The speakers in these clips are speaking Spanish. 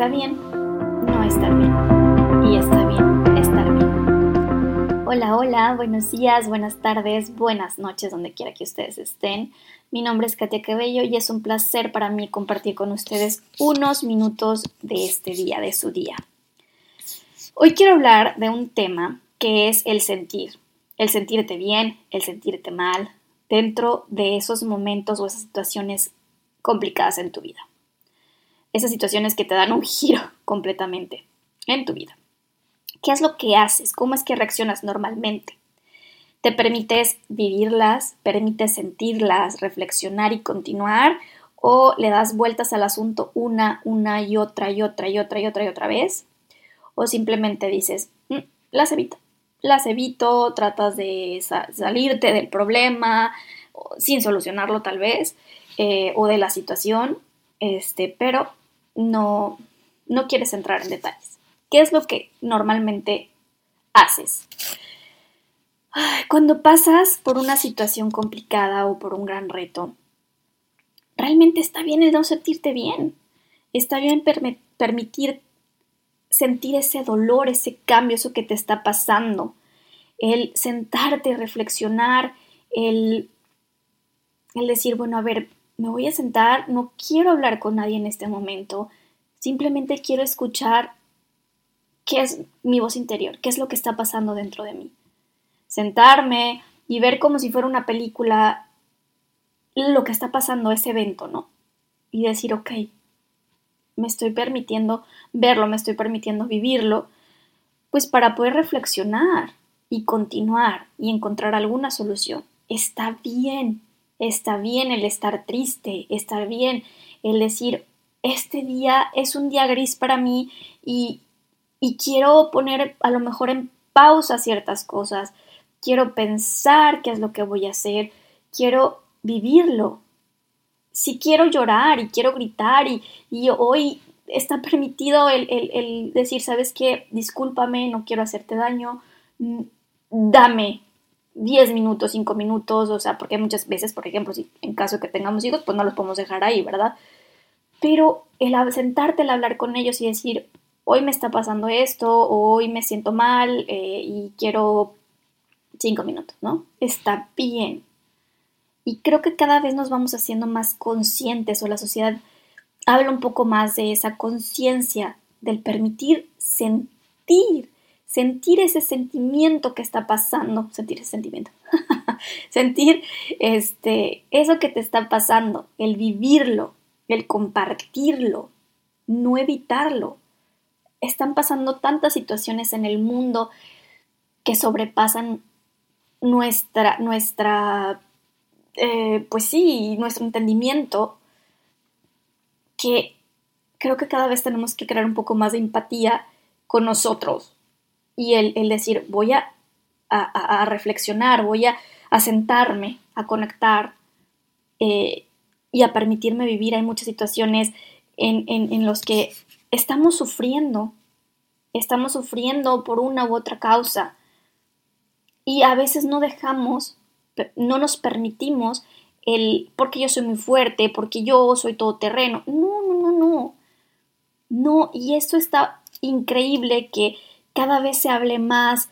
Está bien no estar bien. Y está bien estar bien. Hola, hola, buenos días, buenas tardes, buenas noches, donde quiera que ustedes estén. Mi nombre es Katia Cabello y es un placer para mí compartir con ustedes unos minutos de este día, de su día. Hoy quiero hablar de un tema que es el sentir. El sentirte bien, el sentirte mal, dentro de esos momentos o esas situaciones complicadas en tu vida esas situaciones que te dan un giro completamente en tu vida. ¿Qué es lo que haces? ¿Cómo es que reaccionas normalmente? ¿Te permites vivirlas? ¿Permites sentirlas, reflexionar y continuar? ¿O le das vueltas al asunto una, una y otra y otra y otra y otra y otra vez? ¿O simplemente dices, mm, las evito? Las evito, tratas de salirte del problema sin solucionarlo tal vez, eh, o de la situación, este, pero no, no quieres entrar en detalles. ¿Qué es lo que normalmente haces? Cuando pasas por una situación complicada o por un gran reto, realmente está bien el no sentirte bien. Está bien permitir sentir ese dolor, ese cambio, eso que te está pasando. El sentarte, reflexionar, el, el decir, bueno, a ver, me voy a sentar, no quiero hablar con nadie en este momento, simplemente quiero escuchar qué es mi voz interior, qué es lo que está pasando dentro de mí. Sentarme y ver como si fuera una película lo que está pasando, ese evento, ¿no? Y decir, ok, me estoy permitiendo verlo, me estoy permitiendo vivirlo, pues para poder reflexionar y continuar y encontrar alguna solución. Está bien, está bien el estar triste, está bien el decir, este día es un día gris para mí y, y quiero poner a lo mejor en pausa ciertas cosas, quiero pensar qué es lo que voy a hacer, quiero vivirlo. Si quiero llorar y quiero gritar y, y hoy está permitido el, el, el, decir, sabes qué, discúlpame, no quiero hacerte daño, dame 10 minutos, 5 minutos, o sea, porque muchas veces, por ejemplo, si en caso que tengamos hijos, pues no los podemos dejar ahí, ¿verdad? Pero el sentarte, el hablar con ellos y decir, hoy me está pasando esto, hoy me siento mal eh, y quiero 5 minutos, ¿no? Está bien. Y creo que cada vez nos vamos haciendo más conscientes o la sociedad habla un poco más de esa conciencia, del permitir sentir sentir ese sentimiento que está pasando, sentir ese sentimiento, sentir este, eso que te está pasando, el vivirlo, el compartirlo, no evitarlo. Están pasando tantas situaciones en el mundo que sobrepasan nuestra, nuestra, eh, pues sí, nuestro entendimiento, que creo que cada vez tenemos que crear un poco más de empatía con nosotros, y el, decir, voy a, reflexionar, voy a, sentarme, a conectar eh, y a permitirme vivir. Hay muchas situaciones en, en, los que estamos sufriendo, estamos sufriendo por una u otra causa y a veces no dejamos, no nos permitimos el porque yo soy muy fuerte, porque yo soy todoterreno. No, no, no, no. No, y esto está increíble que cada vez se hable más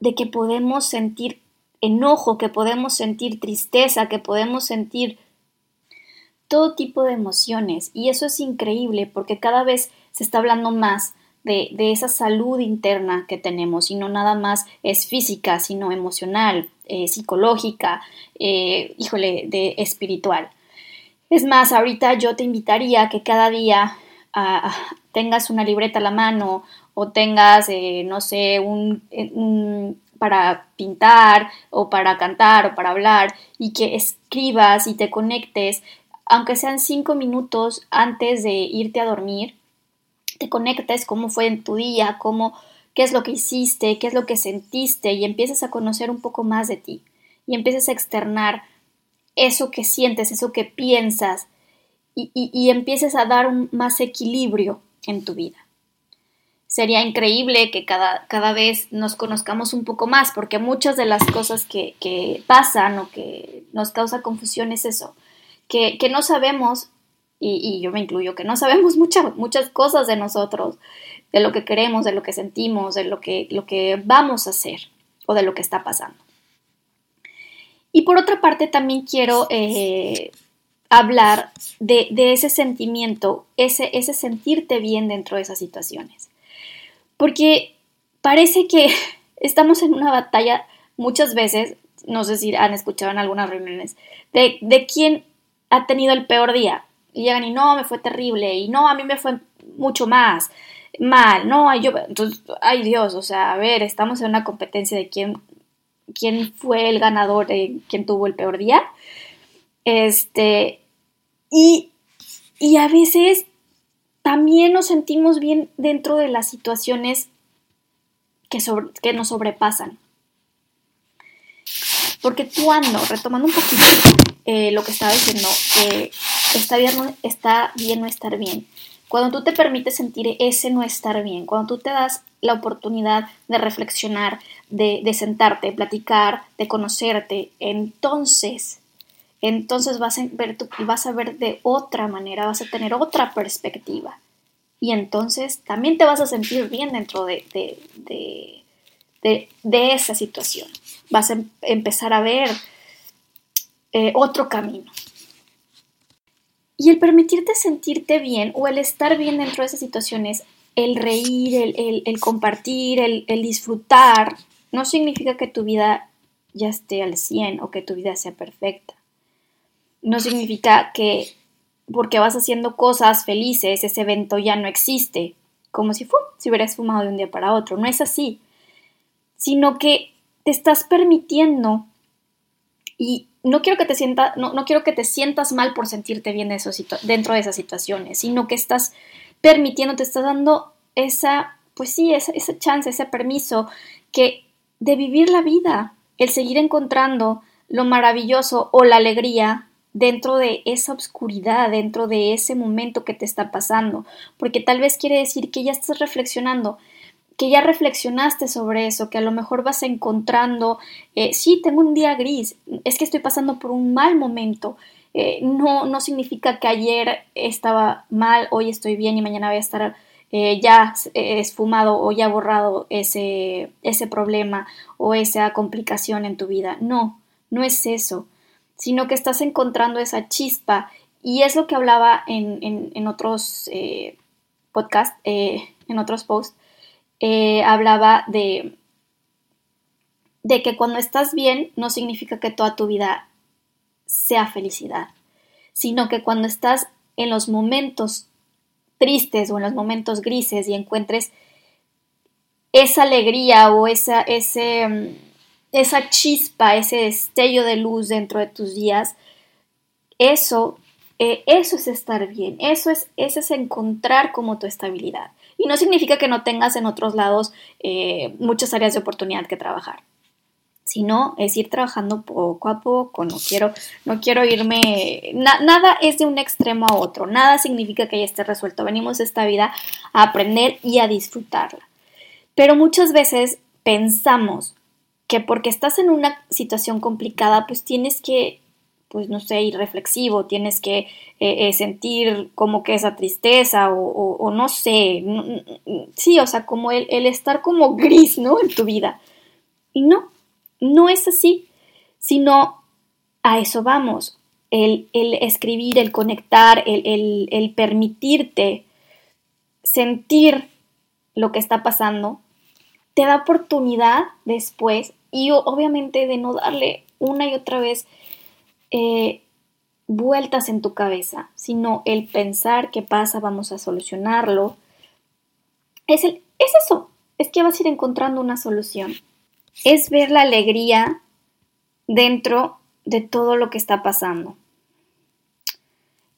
de que podemos sentir enojo, que podemos sentir tristeza, que podemos sentir todo tipo de emociones. Y eso es increíble porque cada vez se está hablando más de, esa salud interna que tenemos y no nada más es física, sino emocional, eh, psicológica, eh, híjole, de espiritual. Es más, ahorita yo te invitaría a que cada día ah, tengas una libreta a la mano o tengas, eh, no sé, eh, un, para pintar o para cantar o para hablar y que escribas y te conectes, aunque sean cinco minutos antes de irte a dormir, te conectes cómo fue en tu día, cómo, qué es lo que hiciste, qué es lo que sentiste y empieces a conocer un poco más de ti y empieces a externar eso que sientes, eso que piensas y, y a dar un más equilibrio en tu vida sería increíble que cada, cada vez nos conozcamos un poco más, porque muchas de las cosas que, que pasan o que nos causa confusión es eso, que, que, no sabemos y, yo me incluyo, que no sabemos muchas, muchas cosas de nosotros, de lo que queremos, de lo que sentimos, de lo que, lo que vamos a hacer o de lo que está pasando. Y por otra parte, también quiero eh, hablar de, ese sentimiento, ese, ese sentirte bien dentro de esas situaciones. Porque parece que estamos en una batalla muchas veces, no sé si han escuchado en algunas reuniones, de, de quién ha tenido el peor día. Y llegan y no, me fue terrible, y no, a mí me fue mucho más mal, no, yo, entonces, ay Dios, o sea, a ver, estamos en una competencia de quién, quién fue el ganador, de quién tuvo el peor día. Este, y, y a veces también nos sentimos bien dentro de las situaciones que, que nos sobrepasan. Porque cuando, retomando un poquito eh, lo que estaba diciendo, está, bien, está bien no estar bien. Cuando tú te permites sentir ese no estar bien, cuando tú te das la oportunidad de reflexionar, de, de sentarte, de platicar, de conocerte, entonces, entonces vas a, ver vas a ver de otra manera, vas a tener otra perspectiva. Y entonces también te vas a sentir bien dentro de, de, de esa situación vas a em-, empezar a ver eh, otro camino. Y el permitirte sentirte bien o el estar bien dentro de esas situaciones, el reír, el, compartir, el, el, disfrutar, no significa que tu vida ya esté al 100 o que tu vida sea perfecta. No significa que porque vas haciendo cosas felices, ese evento ya no existe, como si, hubieras fumado de un día para otro. No es así, sino que te estás permitiendo y no quiero que te sienta, no, quiero que te sientas mal por sentirte bien dentro de esas situaciones, sino que estás permitiendo, te estás dando esa, pues sí, esa, esa chance, ese permiso que de vivir la vida, el seguir encontrando lo maravilloso o la alegría dentro de esa oscuridad, dentro de ese momento que te está pasando, porque tal vez quiere decir que ya estás reflexionando que ya reflexionaste sobre eso, que a lo mejor vas encontrando, eh, sí, tengo un día gris, es que estoy pasando por un mal momento, eh, no, no significa que ayer estaba mal, hoy estoy bien y mañana voy a estar eh, ya esfumado o ya borrado ese, ese problema o esa complicación en tu vida. No, no es eso, sino que estás encontrando esa chispa. Y es lo que hablaba en, en, en otros podcasts, en otros posts, eh, hablaba de, de que cuando estás bien no significa que toda tu vida sea felicidad, sino que cuando estás en los momentos tristes o en los momentos grises y encuentres esa alegría o esa, ese, mm, esa chispa, ese destello de luz dentro de tus días, eso, eh, eso es estar bien, eso es, eso es encontrar como tu estabilidad. Y no significa que no tengas en otros lados eh, muchas áreas de oportunidad que trabajar sino es ir trabajando poco a poco, no quiero, no quiero irme, nada es de un extremo a otro, nada significa que ya esté resuelto, venimos esta vida a aprender y a disfrutarla. Pero muchas veces pensamos que porque estás en una situación complicada, pues tienes que pues no sé, irreflexivo, tienes que eh, eh, sentir como que esa tristeza o, no sé, sí, o sea, como el, estar como gris, ¿no? En tu vida. Y no, no es así, sino a eso vamos, el, escribir, el conectar, el, el permitirte sentir lo que está pasando, te da oportunidad después y obviamente de no darle una y otra vez eh, vueltas en tu cabeza, sino el pensar qué pasa, vamos a solucionarlo. Es, eso, es que vas a ir encontrando una solución. Es ver la alegría dentro de todo lo que está pasando.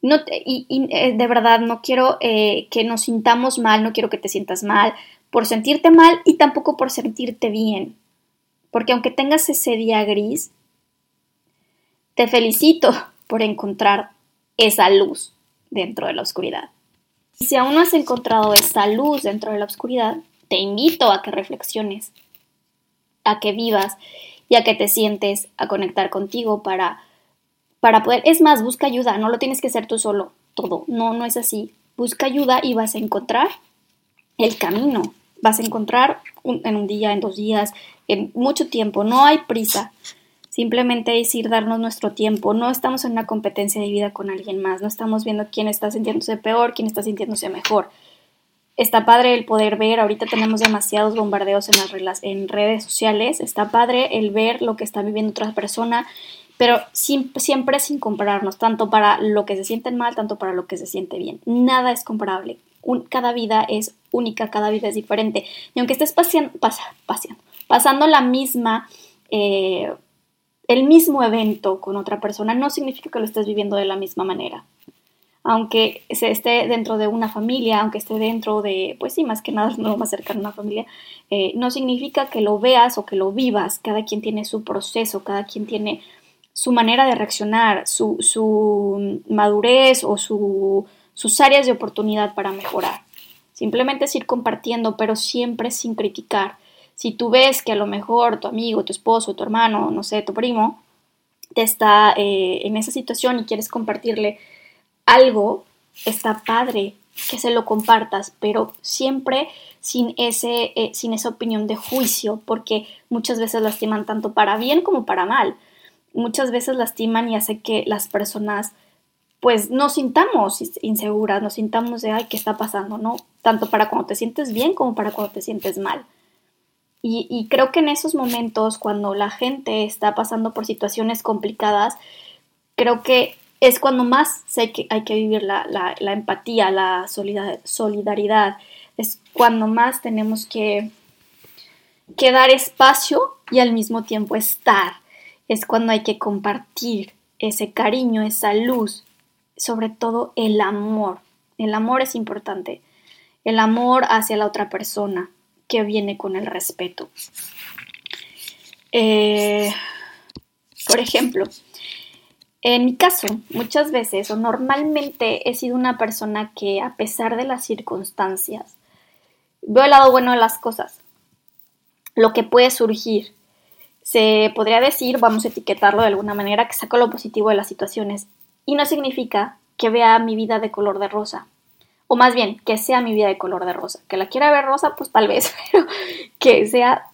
No y, eh, de verdad no quiero eh, que nos sintamos mal, no quiero que te sientas mal por sentirte mal y tampoco por sentirte bien. Porque aunque tengas ese día gris, te felicito por encontrar esa luz dentro de la oscuridad. Si aún no has encontrado esa luz dentro de la oscuridad, te invito a que reflexiones, a que vivas y a que te sientes a conectar contigo para, para poder, es más, busca ayuda, no lo tienes que hacer tú solo. todo. No, no es así. Busca ayuda y vas a encontrar el camino. Vas a encontrar en un día, en dos días, en mucho tiempo. No hay prisa. Simplemente es ir darnos nuestro tiempo. No estamos en una competencia de vida con alguien más. No estamos viendo quién está sintiéndose peor, quién está sintiéndose mejor. Está padre el poder ver, ahorita tenemos demasiados bombardeos en, las, redes sociales, está padre el ver lo que está viviendo otra persona, pero siempre sin compararnos, tanto para lo que se sienten mal, tanto para lo que se siente bien. Nada es comparable. Cada vida es única, cada vida es diferente. Y aunque estés paseando, pasando la misma, eh, el mismo evento con otra persona, no significa que lo estés viviendo de la misma manera. Aunque se esté dentro de una familia, aunque esté dentro de, pues sí, más que nada no más cercano a una familia, eh, no significa que lo veas o que lo vivas. Cada quien tiene su proceso, cada quien tiene su manera de reaccionar, su, su madurez o su, sus áreas de oportunidad para mejorar. Simplemente es ir compartiendo, pero siempre sin criticar. Si tú ves que a lo mejor tu amigo, tu esposo, tu hermano, no sé, tu primo, te está eh, en esa situación y quieres compartirle algo, está padre que se lo compartas, pero siempre sin, ese, eh, sin esa opinión de juicio, porque muchas veces lastiman tanto para bien como para mal muchas veces lastiman y hace que las personas pues nos sintamos inseguras, nos sintamos de, ay, ¿qué está pasando? ¿No? Tanto para cuando te sientes bien como para cuando te sientes mal. Y, creo que en esos momentos, cuando la gente está pasando por situaciones complicadas, creo que es cuando más hay que, hay que vivir la, la empatía, la solidaridad, es cuando más tenemos que, que dar espacio y al mismo tiempo estar es cuando hay que compartir ese cariño, esa luz, sobre todo el amor. El amor es importante. El amor hacia la otra persona que viene con el respeto. Eh, por ejemplo, en mi caso, muchas veces o normalmente he sido una persona que a pesar de las circunstancias, veo el lado bueno de las cosas, lo que puede surgir, se podría decir, vamos a etiquetarlo de alguna manera, que saco lo positivo de las situaciones. Y no significa que vea mi vida de color de rosa. O más bien, que sea mi vida de color de rosa. Que la quiera ver rosa, pues tal vez, pero que sea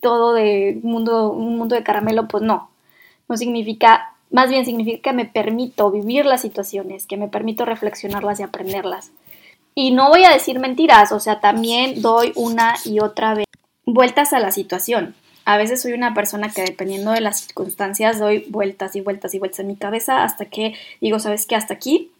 todo de mundo, un mundo de caramelo, pues no. No significa, más bien significa que me permito vivir las situaciones, que me permito reflexionarlas y aprenderlas. Y no voy a decir mentiras, o sea, también doy una y otra vez vueltas a la situación. A veces soy una persona que dependiendo de las circunstancias doy vueltas y vueltas y vueltas en mi cabeza hasta que digo, ¿sabes qué? Hasta aquí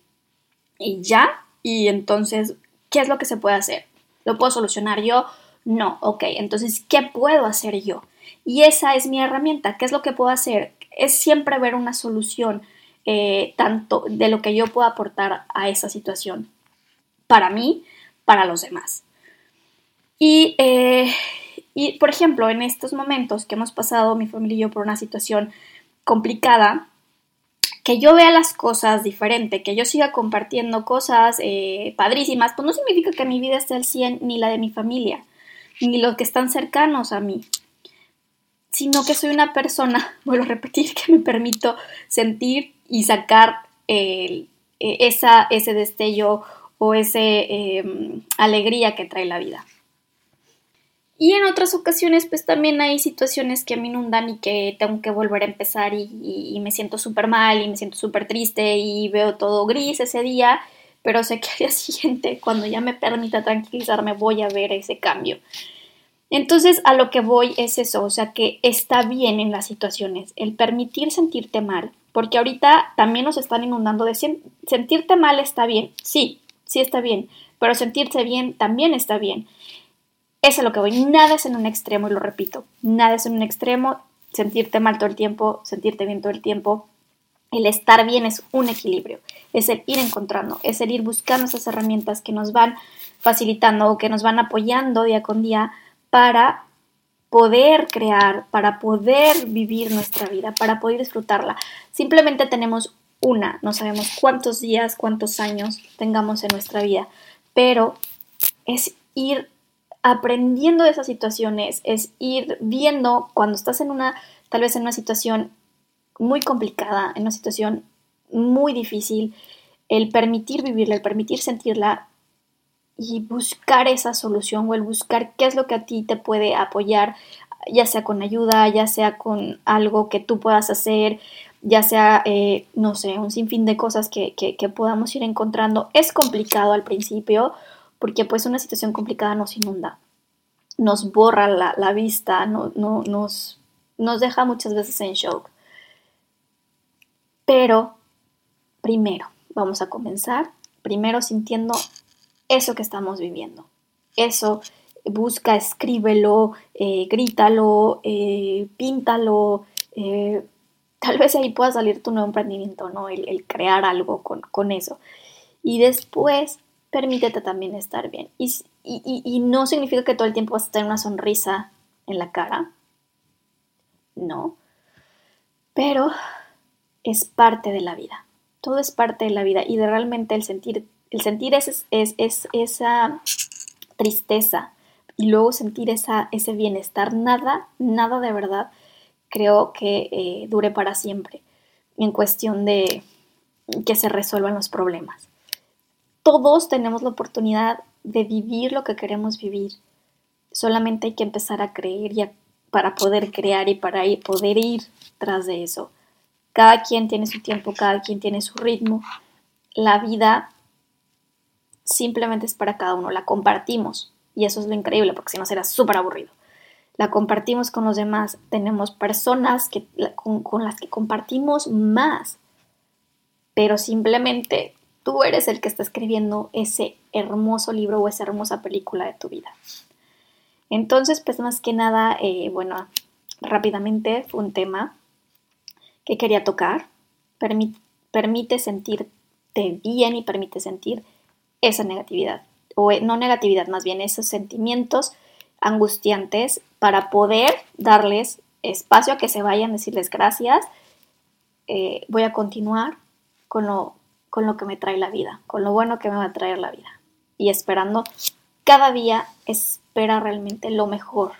y ya. Y entonces, ¿qué es lo que se puede hacer? ¿Lo puedo solucionar yo? No, ok. Entonces, ¿qué puedo hacer yo? Y esa es mi herramienta. ¿Qué es lo que puedo hacer? Es siempre ver una solución eh, tanto de lo que yo puedo aportar a esa situación para mí, para los demás. Y eh, y, por ejemplo, en estos momentos que hemos pasado mi familia y yo por una situación complicada, que yo vea las cosas diferente, que yo siga compartiendo cosas eh, padrísimas, pues no significa que mi vida esté al 100 ni la de mi familia, ni los que están cercanos a mí, sino que soy una persona, vuelvo a repetir, que me permito sentir y sacar e, esa, ese destello o esa em, alegría que trae la vida. Y en otras ocasiones, pues también hay situaciones que me inundan y que tengo que volver a empezar y, me siento súper mal y me siento súper triste y veo todo gris ese día, pero sé que al día siguiente, cuando ya me permita tranquilizarme, voy a ver ese cambio. Entonces, a lo que voy es eso, o sea, que está bien en las situaciones, el permitir sentirte mal, porque ahorita también nos están inundando de sentirte mal está bien, sí, sí está bien, pero sentirse bien también está bien. Eso es lo que voy. Nada es en un extremo, y lo repito. Nada es en un extremo. Sentirte mal todo el tiempo, sentirte bien todo el tiempo. El estar bien es un equilibrio. Es el ir encontrando, es el ir buscando esas herramientas que nos van facilitando o que nos van apoyando día con día para poder crear, para poder vivir nuestra vida, para poder disfrutarla. Simplemente tenemos una, no sabemos cuántos días, cuántos años tengamos en nuestra vida, pero es ir aprendiendo de esas situaciones, es ir viendo cuando estás en una, tal vez en una situación muy complicada, en una situación muy difícil, el permitir vivirla, el permitir sentirla y buscar esa solución o el buscar qué es lo que a ti te puede apoyar, ya sea con ayuda, ya sea con algo que tú puedas hacer, ya sea, eh, no sé, un sinfín de cosas que, que, podamos ir encontrando. Es complicado al principio porque pues una situación complicada nos inunda, nos borra la, vista, no, no, nos, nos deja muchas veces en shock. Pero primero, vamos a comenzar, primero sintiendo eso que estamos viviendo, eso busca, escríbelo, eh, grítalo, eh, píntalo, eh, tal vez ahí pueda salir tu nuevo emprendimiento, ¿no? El, crear algo con, eso. Y después, permítete también estar bien. Y, y, no significa que todo el tiempo vas a tener una sonrisa en la cara, no, pero es parte de la vida. Todo es parte de la vida y de realmente el sentir, el sentir es, es, es esa tristeza, y luego sentir esa, ese bienestar, nada, nada de verdad creo que eh, dure para siempre en cuestión de que se resuelvan los problemas. Todos tenemos la oportunidad de vivir lo que queremos vivir. Solamente hay que empezar a creer y para poder crear y para poder ir tras de eso. Cada quien tiene su tiempo, cada quien tiene su ritmo. La vida simplemente es para cada uno, la compartimos. Y eso es lo increíble, porque si no será súper aburrido. La compartimos con los demás. Tenemos personas que, con, las que compartimos más. Pero simplemente tú eres el que está escribiendo ese hermoso libro o esa hermosa película de tu vida. Entonces, pues más que nada, eh, bueno, rápidamente un tema que quería tocar. permite sentirte bien y permite sentir esa negatividad o eh, no negatividad, más bien esos sentimientos angustiantes para poder darles espacio a que se vayan, decirles gracias, eh, voy a continuar con lo, con lo que me trae la vida, con lo bueno que me va a traer la vida. Y esperando, cada día espera realmente lo mejor.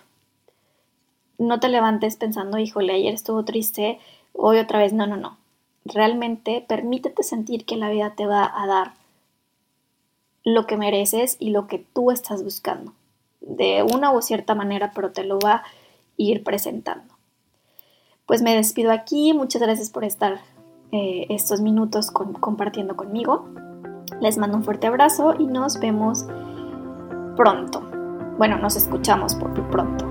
No te levantes pensando, híjole, ayer estuvo triste, hoy otra vez, no, no, no. Realmente permítete sentir que la vida te va a dar lo que mereces y lo que tú estás buscando. De una u cierta manera, pero te lo va a ir presentando. Pues me despido aquí. Muchas gracias por estar eh, estos minutos compartiendo conmigo. Les mando un fuerte abrazo y nos vemos pronto. Bueno, nos escuchamos por pronto.